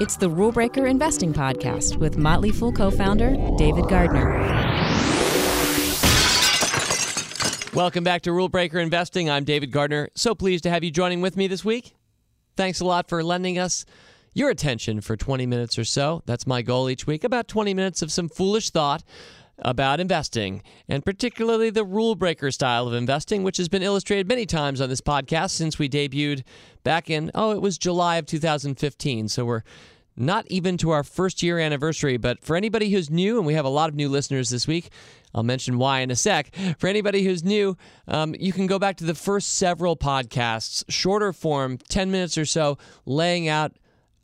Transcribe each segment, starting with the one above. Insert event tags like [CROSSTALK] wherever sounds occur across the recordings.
It's the Rule Breaker Investing Podcast with Motley Fool co founder David Gardner. Welcome back to Rule Breaker Investing. I'm David Gardner. So pleased to have you joining with me this week. Thanks a lot for lending us your attention for 20 minutes or so. That's my goal each week about 20 minutes of some foolish thought about investing, and particularly the rule breaker style of investing, which has been illustrated many times on this podcast since we debuted back in, oh, it was July of 2015. So we're not even to our first year anniversary. But for anybody who's new, and we have a lot of new listeners this week, I'll mention why in a sec. For anybody who's new, um, you can go back to the first several podcasts, shorter form, 10 minutes or so, laying out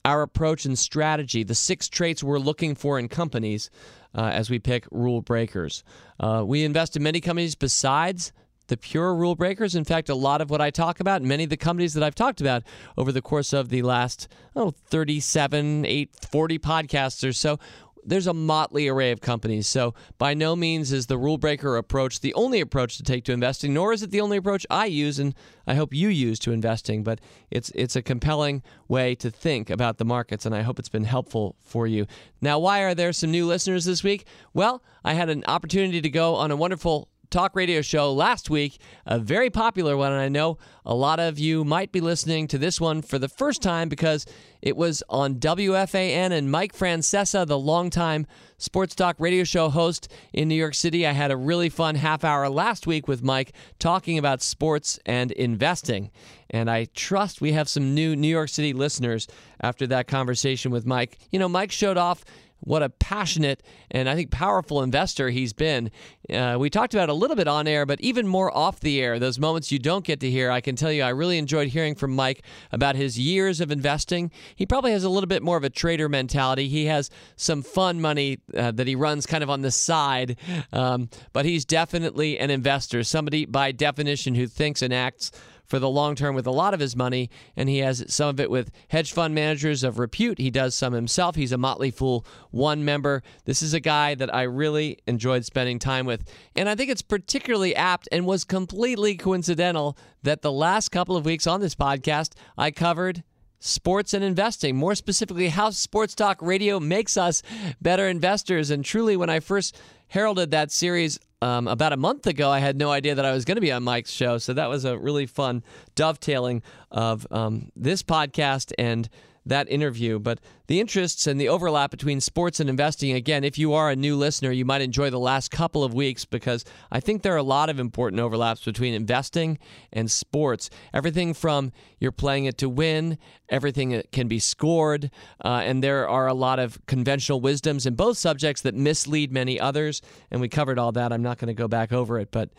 our approach and strategy, the six traits we're looking for in companies uh, as we pick rule breakers. Uh, we invest in many companies besides the pure rule breakers. In fact, a lot of what I talk about, many of the companies that I've talked about over the course of the last oh, 37, 8, 40 podcasts or so, there's a motley array of companies. So, by no means is the rule breaker approach the only approach to take to investing, nor is it the only approach I use and I hope you use to investing. But it's it's a compelling way to think about the markets, and I hope it's been helpful for you. Now, why are there some new listeners this week? Well, I had an opportunity to go on a wonderful talk radio show last week, a very popular one. And I know a lot of you might be listening to this one for the first time because it was on WFAN and Mike Francesa, the longtime sports talk radio show host in New York City. I had a really fun half hour last week with Mike talking about sports and investing. And I trust we have some new New York City listeners after that conversation with Mike. You know, Mike showed off what a passionate and I think powerful investor he's been. Uh, we talked about a little bit on air, but even more off the air, those moments you don't get to hear. I can tell you, I really enjoyed hearing from Mike about his years of investing. He probably has a little bit more of a trader mentality. He has some fun money uh, that he runs kind of on the side, um, but he's definitely an investor, somebody by definition who thinks and acts for the long term with a lot of his money, and he has some of it with hedge fund managers of repute. He does some himself. He's a Motley Fool One member. This is a guy that I really enjoyed spending time with, and I think it's particularly apt and was completely coincidental that the last couple of weeks on this podcast I covered sports and investing, more specifically, how sports talk radio makes us better investors. And truly, when I first heralded that series um, about a month ago, I had no idea that I was going to be on Mike's show. So that was a really fun dovetailing of um, this podcast and that interview. But the interests and the overlap between sports and investing, again, if you are a new listener, you might enjoy the last couple of weeks because I think there are a lot of important overlaps between investing and sports. Everything from you're playing it to win, everything can be scored, uh, and there are a lot of conventional wisdoms in both subjects that mislead many others. And we covered all that. I'm not going to go back over it, but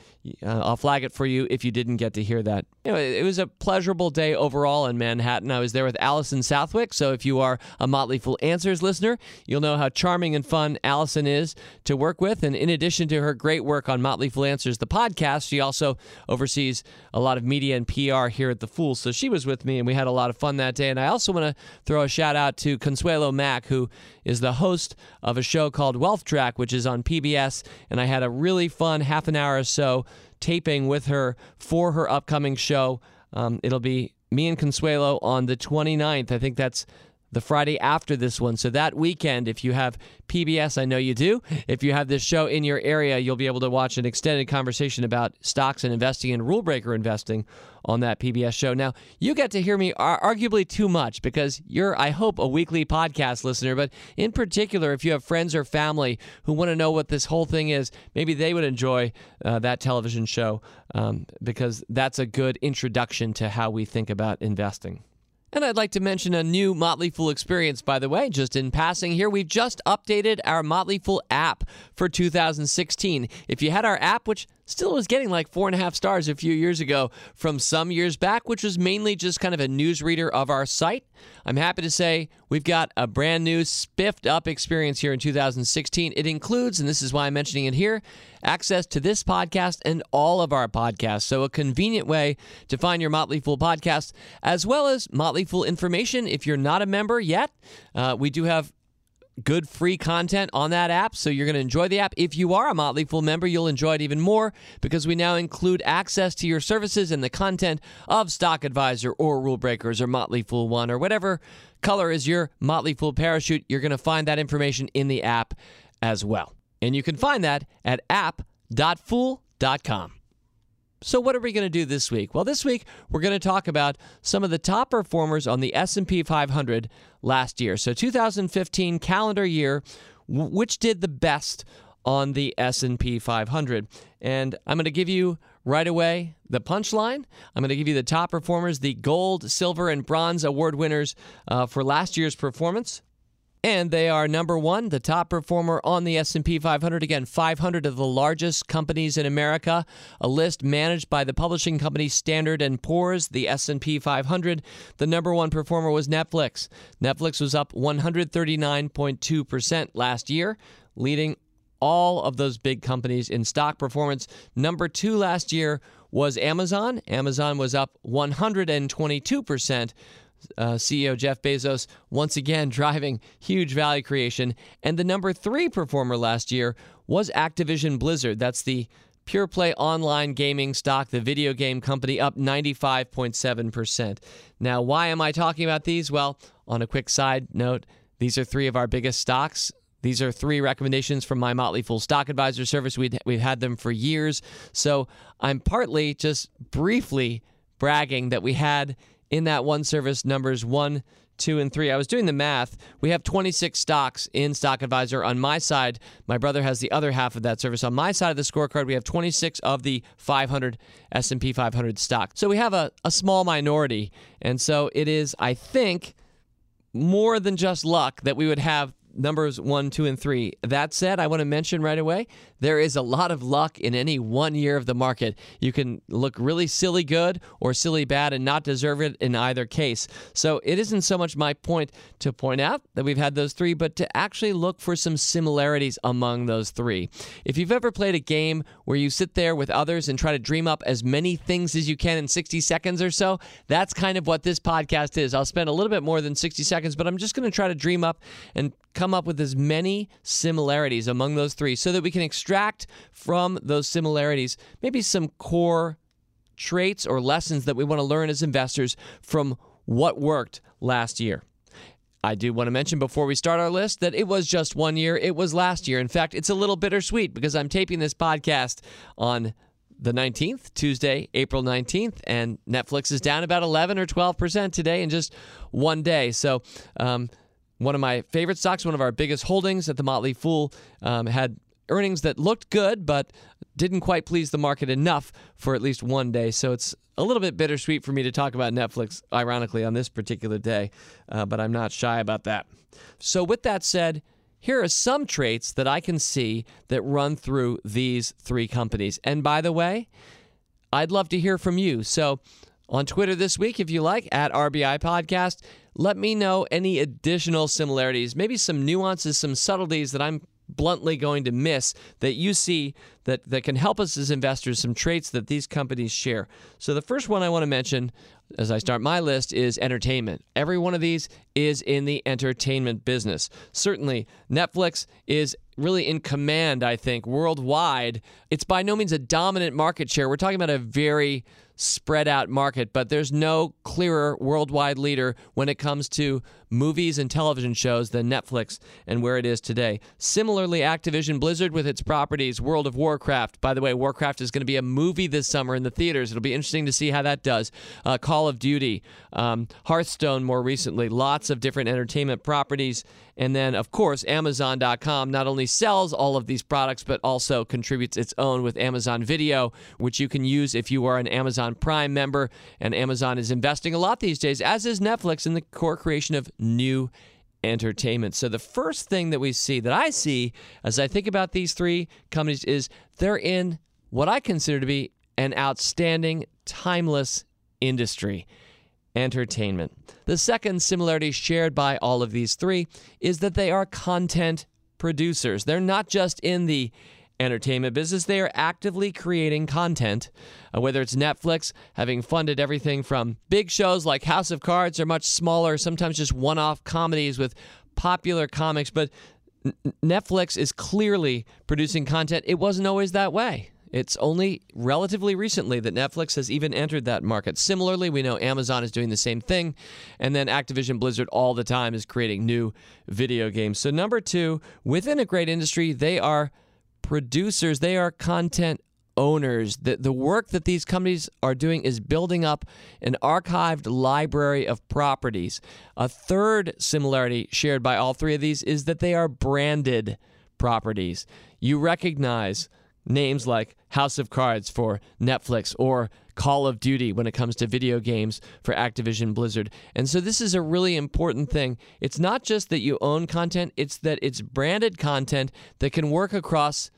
uh, I'll flag it for you if you didn't get to hear that. It was a pleasurable day overall in Manhattan. I was there with Allison Southwick. So if you are a Motley Fool Answers listener, you'll know how charming and fun Allison is to work with. And in addition to her great work on Motley Fool Answers, the podcast, she also oversees a lot of media and PR here at The Fool. So she was with me and we had a lot of fun that And I also want to throw a shout out to Consuelo Mack, who is the host of a show called WealthTrack, which is on PBS. And I had a really fun half an hour or so taping with her for her upcoming show. Um, it'll be me and Consuelo on the 29th. I think that's the Friday after this one. So that weekend, if you have PBS, I know you do. If you have this show in your area, you'll be able to watch an extended conversation about stocks and investing and rule breaker investing on that PBS show. Now, you get to hear me arguably too much because you're, I hope, a weekly podcast listener. But in particular, if you have friends or family who want to know what this whole thing is, maybe they would enjoy uh, that television show um, because that's a good introduction to how we think about investing. And I'd like to mention a new Motley Fool experience, by the way, just in passing here. We've just updated our Motley Fool app for 2016. If you had our app, which still was getting like four and a half stars a few years ago from some years back, which was mainly just kind of a newsreader of our site. I'm happy to say we've got a brand new spiffed up experience here in 2016. It includes, and this is why I'm mentioning it here, access to this podcast and all of our podcasts. So, a convenient way to find your Motley Fool podcast, as well as Motley Fool information. If you're not a member yet, uh, we do have good free content on that app, so you're going to enjoy the app. If you are a Motley Fool member, you'll enjoy it even more because we now include access to your services and the content of Stock Advisor or Rule Breakers or Motley Fool One or whatever color is your Motley Fool parachute. You're going to find that information in the app as well. And you can find that at app.fool.com. So what are we going to do this week? Well, this week we're going to talk about some of the top performers on the S&P 500 last year. So 2015 calendar year, which did the best on the S&P 500. And I'm going to give you right away the punchline. I'm going to give you the top performers, the gold, silver, and bronze award winners uh, for last year's performance and they are number one, the top performer on the S&P 500. Again, 500 of the largest companies in America. A list managed by the publishing company Standard & Poor's, the S&P 500. The number one performer was Netflix. Netflix was up 139.2% last year, leading all of those big companies in stock performance. Number two last year was Amazon. Amazon was up 122% uh, CEO Jeff Bezos once again [LAUGHS] driving huge value creation. And the number three performer last year was Activision Blizzard. That's the pure play online gaming stock, the video game company, up 95.7%. Now, why am I talking about these? Well, on a quick side note, these are three of our biggest stocks. These are three recommendations from my Motley Fool Stock Advisor service. we we've had them for years. So I'm partly just briefly bragging that we had in that one service numbers one, two, and three. I was doing the math. We have 26 stocks in Stock Advisor. On my side, my brother has the other half of that service. On my side of the scorecard, we have 26 of the 500 S&P 500 stock. So we have a, a small minority. And so it is, I think, more than just luck that we would have numbers one, two, and three. That said, I want to mention right away there is a lot of luck in any one year of the market. You can look really silly good or silly bad and not deserve it in either case. So it isn't so much my point to point out that we've had those three, but to actually look for some similarities among those three. If you've ever played a game where you sit there with others and try to dream up as many things as you can in 60 seconds or so, that's kind of what this podcast is. I'll spend a little bit more than 60 seconds, but I'm just going to try to dream up and come up with as many similarities among those three so that we can extract from those similarities maybe some core traits or lessons that we want to learn as investors from what worked last year. I do want to mention before we start our list that it was just one year. It was last year. In fact, it's a little bittersweet because I'm taping this podcast on the 19th, Tuesday, April 19th, and Netflix is down about 11 or 12% today in just one day. So, um, one of my favorite stocks, one of our biggest holdings at the Motley Fool, um, had earnings that looked good, but didn't quite please the market enough for at least one day. So it's a little bit bittersweet for me to talk about Netflix, ironically, on this particular day, uh, but I'm not shy about that. So, with that said, here are some traits that I can see that run through these three companies. And by the way, I'd love to hear from you. So, on Twitter this week, if you like, at RBI Podcast, let me know any additional similarities, maybe some nuances, some subtleties that I'm bluntly going to miss that you see that, that can help us as investors, some traits that these companies share. So, the first one I want to mention as I start my list is entertainment. Every one of these is in the entertainment business. Certainly, Netflix is really in command, I think, worldwide. It's by no means a dominant market share. We're talking about a very spread out market, but there's no clearer worldwide leader when it comes to movies and television shows than Netflix and where it is today. Similarly, Activision Blizzard with its properties, World of Warcraft. By the way, Warcraft is going to be a movie this summer in the theaters. It'll be interesting to see how that does. Uh, Call of Duty, um, Hearthstone more recently, lots of different entertainment properties. And then, of course, Amazon.com not only sells all of these products, but also contributes its own with Amazon Video, which you can use if you are an Amazon Prime member. And Amazon is investing a lot these days, as is Netflix, in the core creation of new entertainment. So the first thing that we see, that I see as I think about these three companies, is they're in what I consider to be an outstanding, timeless industry entertainment. The second similarity shared by all of these three is that they are content producers. They're not just in the entertainment business, they are actively creating content. Uh, whether it's Netflix, having funded everything from big shows like House of Cards or much smaller, sometimes just one off comedies with popular comics, but Netflix is clearly producing content. It wasn't always that way. It's only relatively recently that Netflix has even entered that market. Similarly, we know Amazon is doing the same thing, and then Activision Blizzard all the time is creating new video games. So, number two, within a great industry, they are producers, they are content owners. The, the work that these companies are doing is building up an archived library of properties. A third similarity shared by all three of these is that they are branded properties. You recognize names like House of Cards for Netflix or Call of Duty when it comes to video games for Activision Blizzard. And so this is a really important thing. It's not just that you own content, it's that it's branded content that can work across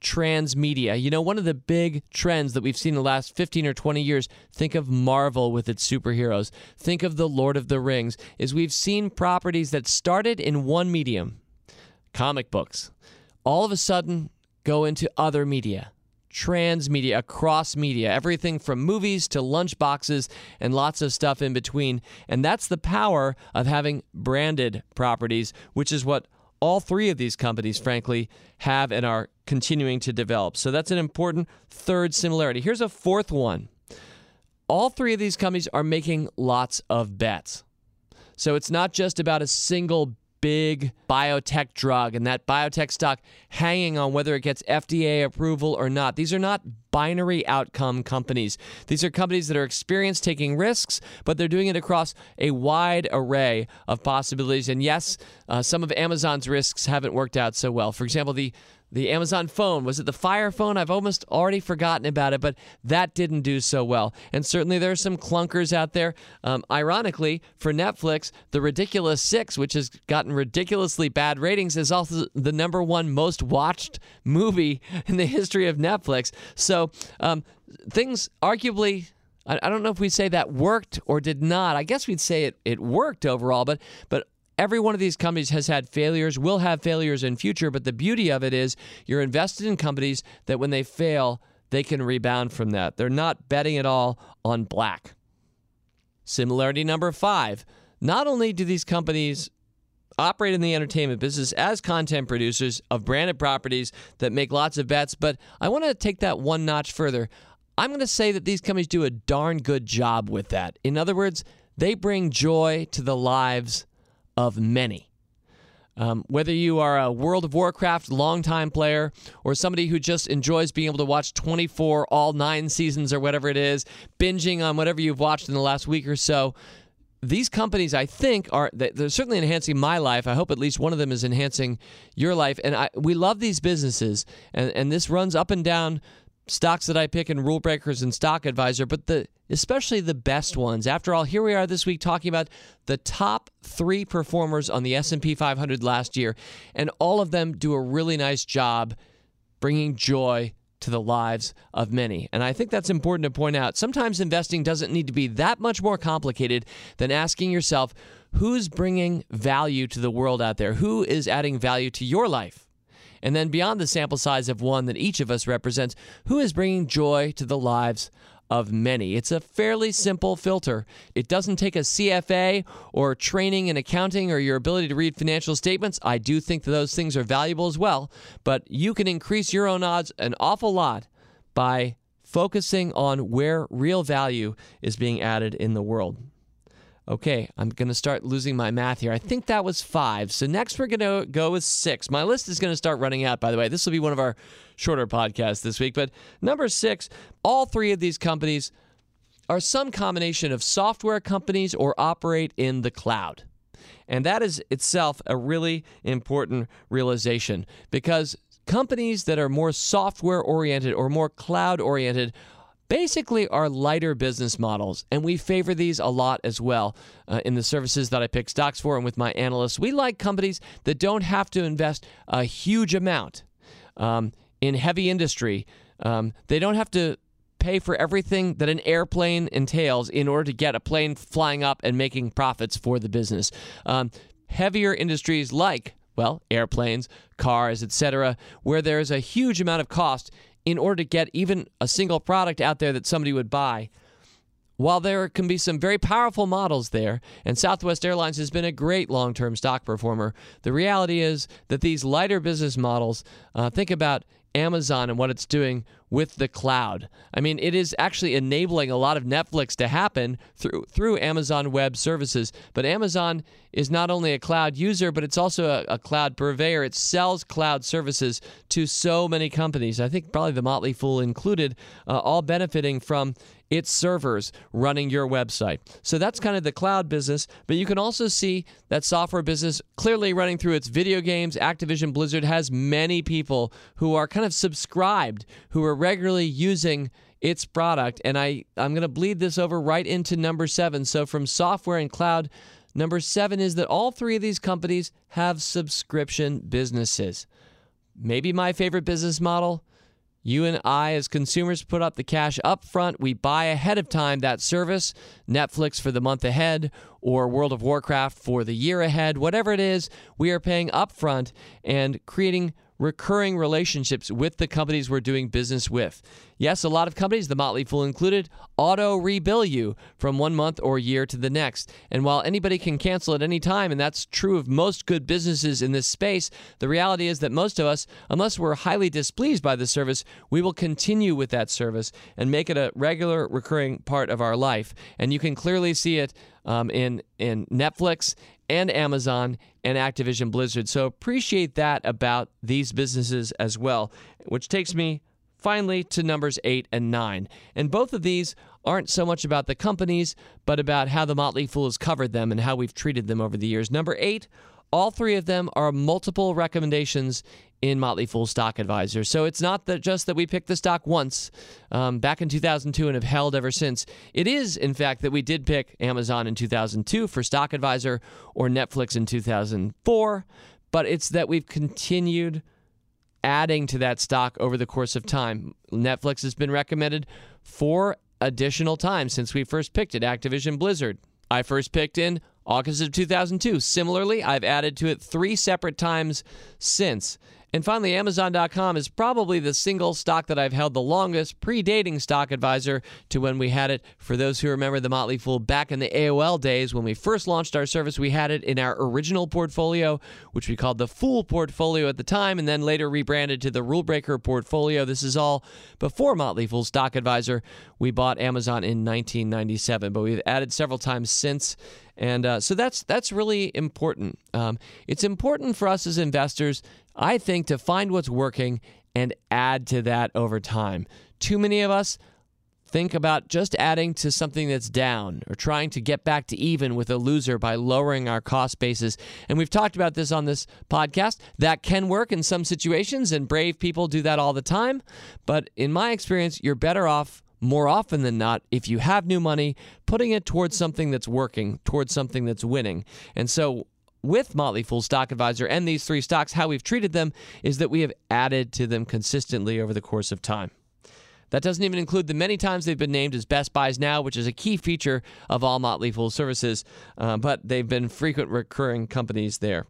transmedia. You know, one of the big trends that we've seen in the last 15 or 20 years, think of Marvel with its superheroes, think of The Lord of the Rings, is we've seen properties that started in one medium, comic books, all of a sudden go into other media transmedia, across media, everything from movies to lunch boxes and lots of stuff in between. And that's the power of having branded properties, which is what all three of these companies, frankly, have and are continuing to develop. So that's an important third similarity. Here's a fourth one. All three of these companies are making lots of bets. So it's not just about a single big biotech drug and that biotech stock hanging on whether it gets FDA approval or not. These are not binary outcome companies. These are companies that are experienced taking risks, but they're doing it across a wide array of possibilities. And yes, uh, some of Amazon's risks haven't worked out so well. For example, the the Amazon phone. Was it the Fire phone? I've almost already forgotten about it, but that didn't do so well. And certainly there are some clunkers out there. Um, ironically, for Netflix, The Ridiculous Six, which has gotten ridiculously bad ratings, is also the number one most watched movie in the history of Netflix. So um, things arguably I don't know if we say that worked or did not. I guess we'd say it, it worked overall, but but Every one of these companies has had failures, will have failures in future, but the beauty of it is you're invested in companies that when they fail, they can rebound from that. They're not betting at all on black. Similarity number 5. Not only do these companies operate in the entertainment business as content producers of branded properties that make lots of bets, but I want to take that one notch further. I'm going to say that these companies do a darn good job with that. In other words, they bring joy to the lives of many. Um, whether you are a World of Warcraft longtime player or somebody who just enjoys being able to watch 24, all nine seasons or whatever it is, binging on whatever you've watched in the last week or so, these companies, I think, are they're certainly enhancing my life. I hope at least one of them is enhancing your life. And I, we love these businesses, and, and this runs up and down stocks that I pick in Rule Breakers and Stock Advisor, but the especially the best ones. After all, here we are this week talking about the top 3 performers on the S&P 500 last year, and all of them do a really nice job bringing joy to the lives of many. And I think that's important to point out. Sometimes investing doesn't need to be that much more complicated than asking yourself, who's bringing value to the world out there? Who is adding value to your life? And then beyond the sample size of one that each of us represents, who is bringing joy to the lives of many. It's a fairly simple filter. It doesn't take a CFA or training in accounting or your ability to read financial statements. I do think that those things are valuable as well, but you can increase your own odds an awful lot by focusing on where real value is being added in the world. Okay, I'm going to start losing my math here. I think that was five. So next we're going to go with six. My list is going to start running out, by the way. This will be one of our shorter podcasts this week. But number six, all three of these companies are some combination of software companies or operate in the cloud. And that is itself a really important realization because companies that are more software oriented or more cloud oriented basically are lighter business models, and we favor these a lot as well uh, in the services that I pick stocks for and with my analysts. We like companies that don't have to invest a huge amount um, in heavy industry. Um, they don't have to pay for everything that an airplane entails in order to get a plane flying up and making profits for the business. Um, heavier industries like well, airplanes, cars, etc., where there's a huge amount of cost in order to get even a single product out there that somebody would buy, while there can be some very powerful models there, and Southwest Airlines has been a great long term stock performer, the reality is that these lighter business models, uh, think about Amazon and what it's doing with the cloud. I mean, it is actually enabling a lot of Netflix to happen through through Amazon Web Services. But Amazon is not only a cloud user, but it's also a, a cloud purveyor. It sells cloud services to so many companies. I think probably the Motley Fool included, uh, all benefiting from its servers running your website. So that's kind of the cloud business, but you can also see that software business clearly running through its video games. Activision Blizzard has many people who are kind of subscribed, who are regularly using its product. And I, I'm going to bleed this over right into number seven. So from software and cloud, number seven is that all three of these companies have subscription businesses. Maybe my favorite business model you and I, as consumers, put up the cash up front. We buy ahead of time that service, Netflix for the month ahead, or World of Warcraft for the year ahead, whatever it is, we are paying upfront and creating recurring relationships with the companies we're doing business with. Yes, a lot of companies, the Motley Fool included, auto rebill you from one month or year to the next. And while anybody can cancel at any time, and that's true of most good businesses in this space, the reality is that most of us, unless we're highly displeased by the service, we will continue with that service and make it a regular, recurring part of our life. And you can clearly see it um, in in Netflix and Amazon and Activision Blizzard. So appreciate that about these businesses as well, which takes me finally to numbers eight and nine. And both of these aren't so much about the companies, but about how the Motley Fool has covered them and how we've treated them over the years. Number eight, all three of them are multiple recommendations in Motley Fool Stock Advisor. So it's not that just that we picked the stock once um, back in 2002 and have held ever since. It is, in fact, that we did pick Amazon in 2002 for Stock Advisor or Netflix in 2004, but it's that we've continued adding to that stock over the course of time. Netflix has been recommended four additional times since we first picked it Activision Blizzard. I first picked in August of 2002. Similarly, I've added to it three separate times since. And finally, Amazon.com is probably the single stock that I've held the longest, predating Stock Advisor to when we had it. For those who remember the Motley Fool back in the AOL days, when we first launched our service, we had it in our original portfolio, which we called the Fool portfolio at the time, and then later rebranded to the Rule Breaker portfolio. This is all before Motley Fool Stock Advisor. We bought Amazon in 1997, but we've added several times since. And uh, so that's that's really important. Um, it's important for us as investors I think, to find what's working and add to that over time. Too many of us think about just adding to something that's down or trying to get back to even with a loser by lowering our cost basis. And we've talked about this on this podcast. That can work in some situations, and brave people do that all the time. But in my experience, you're better off more often than not, if you have new money, putting it towards something that's working, towards something that's winning. And so with Motley Fool Stock Advisor and these three stocks, how we've treated them is that we have added to them consistently over the course of time. That doesn't even include the many times they've been named as Best Buys Now, which is a key feature of all Motley Fool services, uh, but they've been frequent recurring companies there.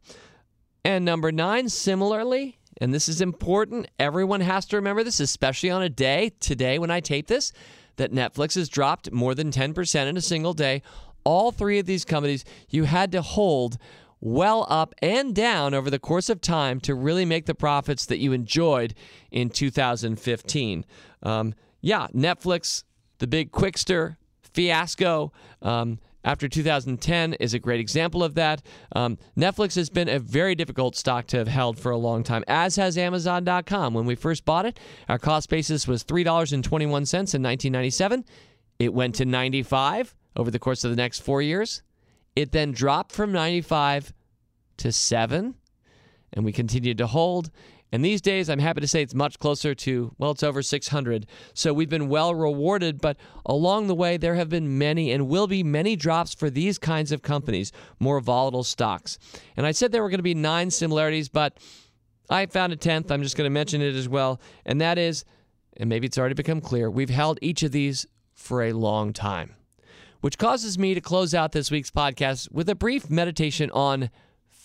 And number nine, similarly, and this is important, everyone has to remember this, especially on a day, today when I tape this, that Netflix has dropped more than 10% in a single day. All three of these companies you had to hold well up and down over the course of time to really make the profits that you enjoyed in 2015. Um, yeah, Netflix, the big Qwikster fiasco. Um, after 2010 is a great example of that. Um, Netflix has been a very difficult stock to have held for a long time, as has Amazon.com. When we first bought it, our cost basis was $3.21 in 1997. It went to 95 over the course of the next four years. It then dropped from 95 to 7, and we continued to hold. And these days, I'm happy to say it's much closer to, well, it's over 600. So we've been well rewarded, but along the way, there have been many and will be many drops for these kinds of companies, more volatile stocks. And I said there were going to be nine similarities, but I found a 10th. I'm just going to mention it as well. And that is, and maybe it's already become clear, we've held each of these for a long time which causes me to close out this week's podcast with a brief meditation on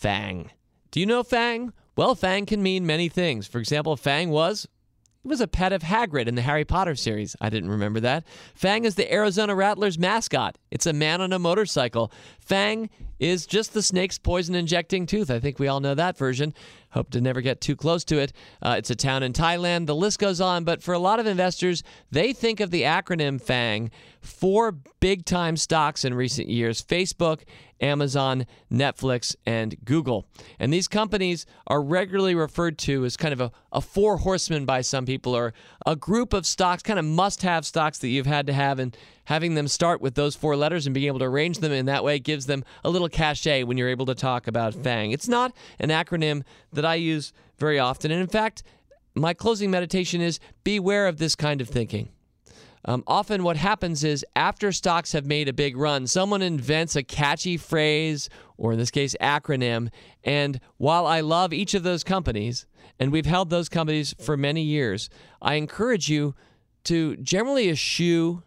FANG. Do you know FANG? Well, FANG can mean many things. For example, FANG was It was a pet of Hagrid in the Harry Potter series. I didn't remember that. Fang is the Arizona Rattlers mascot. It's a man on a motorcycle. Fang is just the snake's poison injecting tooth. I think we all know that version. Hope to never get too close to it. Uh, it's a town in Thailand. The list goes on, but for a lot of investors, they think of the acronym FANG. for big time stocks in recent years Facebook, Amazon, Netflix, and Google. And these companies are regularly referred to as kind of a, a four horsemen by some people, or a group of stocks, kind of must have stocks that you've had to have. And having them start with those four letters and being able to arrange them in that way gives them a little cachet when you're able to talk about FANG. It's not an acronym that I use very often. And in fact, my closing meditation is beware of this kind of thinking. Um, often, what happens is after stocks have made a big run, someone invents a catchy phrase, or in this case, acronym. And while I love each of those companies, and we've held those companies for many years, I encourage you to generally eschew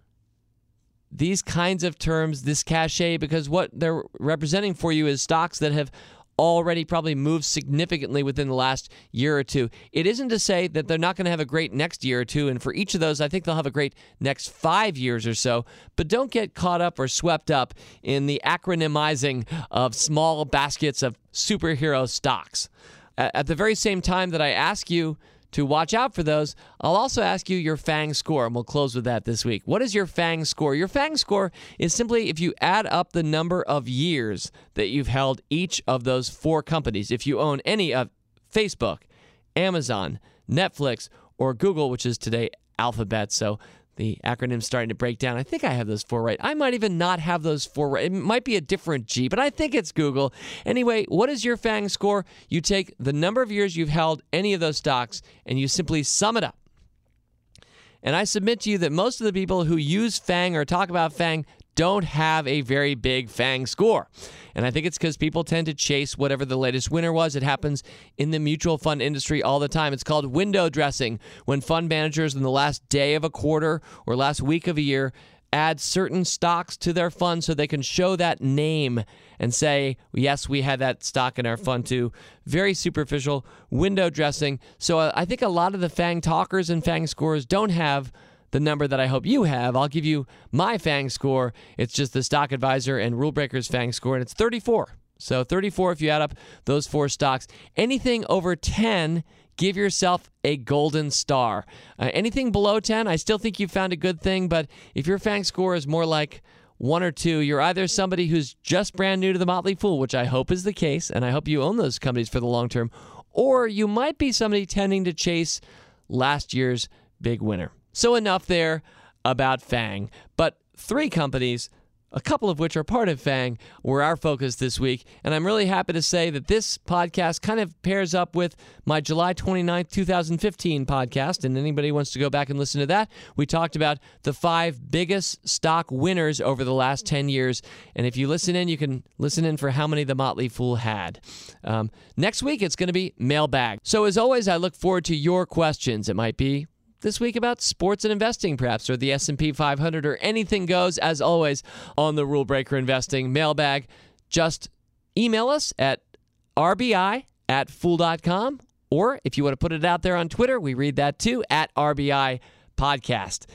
these kinds of terms, this cachet, because what they're representing for you is stocks that have already probably moved significantly within the last year or two. It isn't to say that they're not going to have a great next year or two, and for each of those, I think they'll have a great next five years or so. But don't get caught up or swept up in the acronymizing of small baskets of superhero stocks. At the very same time that I ask you to watch out for those, I'll also ask you your FANG score, and we'll close with that this week. What is your FANG score? Your FANG score is simply if you add up the number of years that you've held each of those four companies. If you own any of Facebook, Amazon, Netflix, or Google, which is today Alphabet. So the acronym's starting to break down. I think I have those four right. I might even not have those four right. It might be a different G, but I think it's Google. Anyway, what is your FANG score? You take the number of years you've held any of those stocks and you simply sum it up. And I submit to you that most of the people who use FANG or talk about FANG don't have a very big FANG score. And I think it's because people tend to chase whatever the latest winner was. It happens in the mutual fund industry all the time. It's called window dressing when fund managers in the last day of a quarter or last week of a year add certain stocks to their fund so they can show that name and say, yes, we had that stock in our fund too. Very superficial window dressing. So uh, I think a lot of the FANG talkers and FANG scores don't have the number that I hope you have. I'll give you my FANG score. It's just the Stock Advisor and Rule Breakers FANG score, and it's 34. So 34 if you add up those four stocks. Anything over 10, give yourself a golden star. Uh, anything below 10, I still think you found a good thing, but if your FANG score is more like one or two, you're either somebody who's just brand new to the Motley Fool, which I hope is the case, and I hope you own those companies for the long term, or you might be somebody tending to chase last year's big winner. So, enough there about FANG. But three companies a couple of which are part of FANG, were our focus this week. And I'm really happy to say that this podcast kind of pairs up with my July 29th, 2015 podcast. And anybody wants to go back and listen to that, we talked about the five biggest stock winners over the last 10 years. And if you listen in, you can listen in for how many the Motley Fool had. Um, next week, it's going to be mailbag. So as always, I look forward to your questions. It might be this week about sports and investing, perhaps, or the S&P 500, or anything goes. As always, on the Rule Breaker Investing mailbag, just email us at rbi at fool.com, or if you want to put it out there on Twitter, we read that too, at RBI Podcast.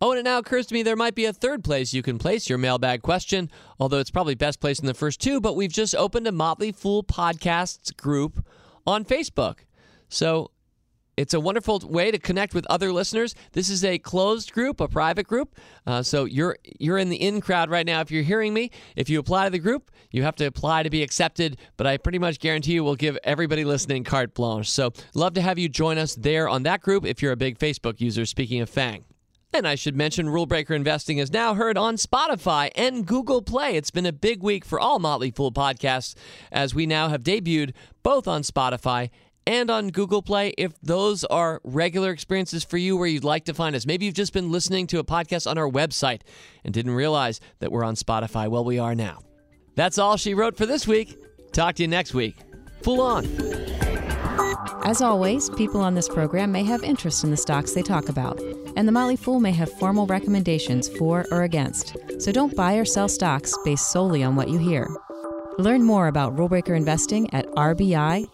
Oh, and it now occurs to me there might be a third place you can place your mailbag question, although it's probably best placed in the first two, but we've just opened a Motley Fool Podcasts group on Facebook. So it's a wonderful way to connect with other listeners. This is a closed group, a private group. Uh, so you're you're in the in crowd right now. If you're hearing me, if you apply to the group, you have to apply to be accepted. But I pretty much guarantee you we'll give everybody listening carte blanche. So love to have you join us there on that group if you're a big Facebook user. Speaking of Fang. And I should mention Rule Breaker Investing is now heard on Spotify and Google Play. It's been a big week for all Motley Fool podcasts as we now have debuted both on Spotify and on Google Play if those are regular experiences for you where you'd like to find us. Maybe you've just been listening to a podcast on our website and didn't realize that we're on Spotify. Well, we are now. That's all she wrote for this week. Talk to you next week. Full on. As always, people on this program may have interest in the stocks they talk about, and the Motley Fool may have formal recommendations for or against. So don't buy or sell stocks based solely on what you hear. Learn more about rulebreaker investing at rbi.fool.com.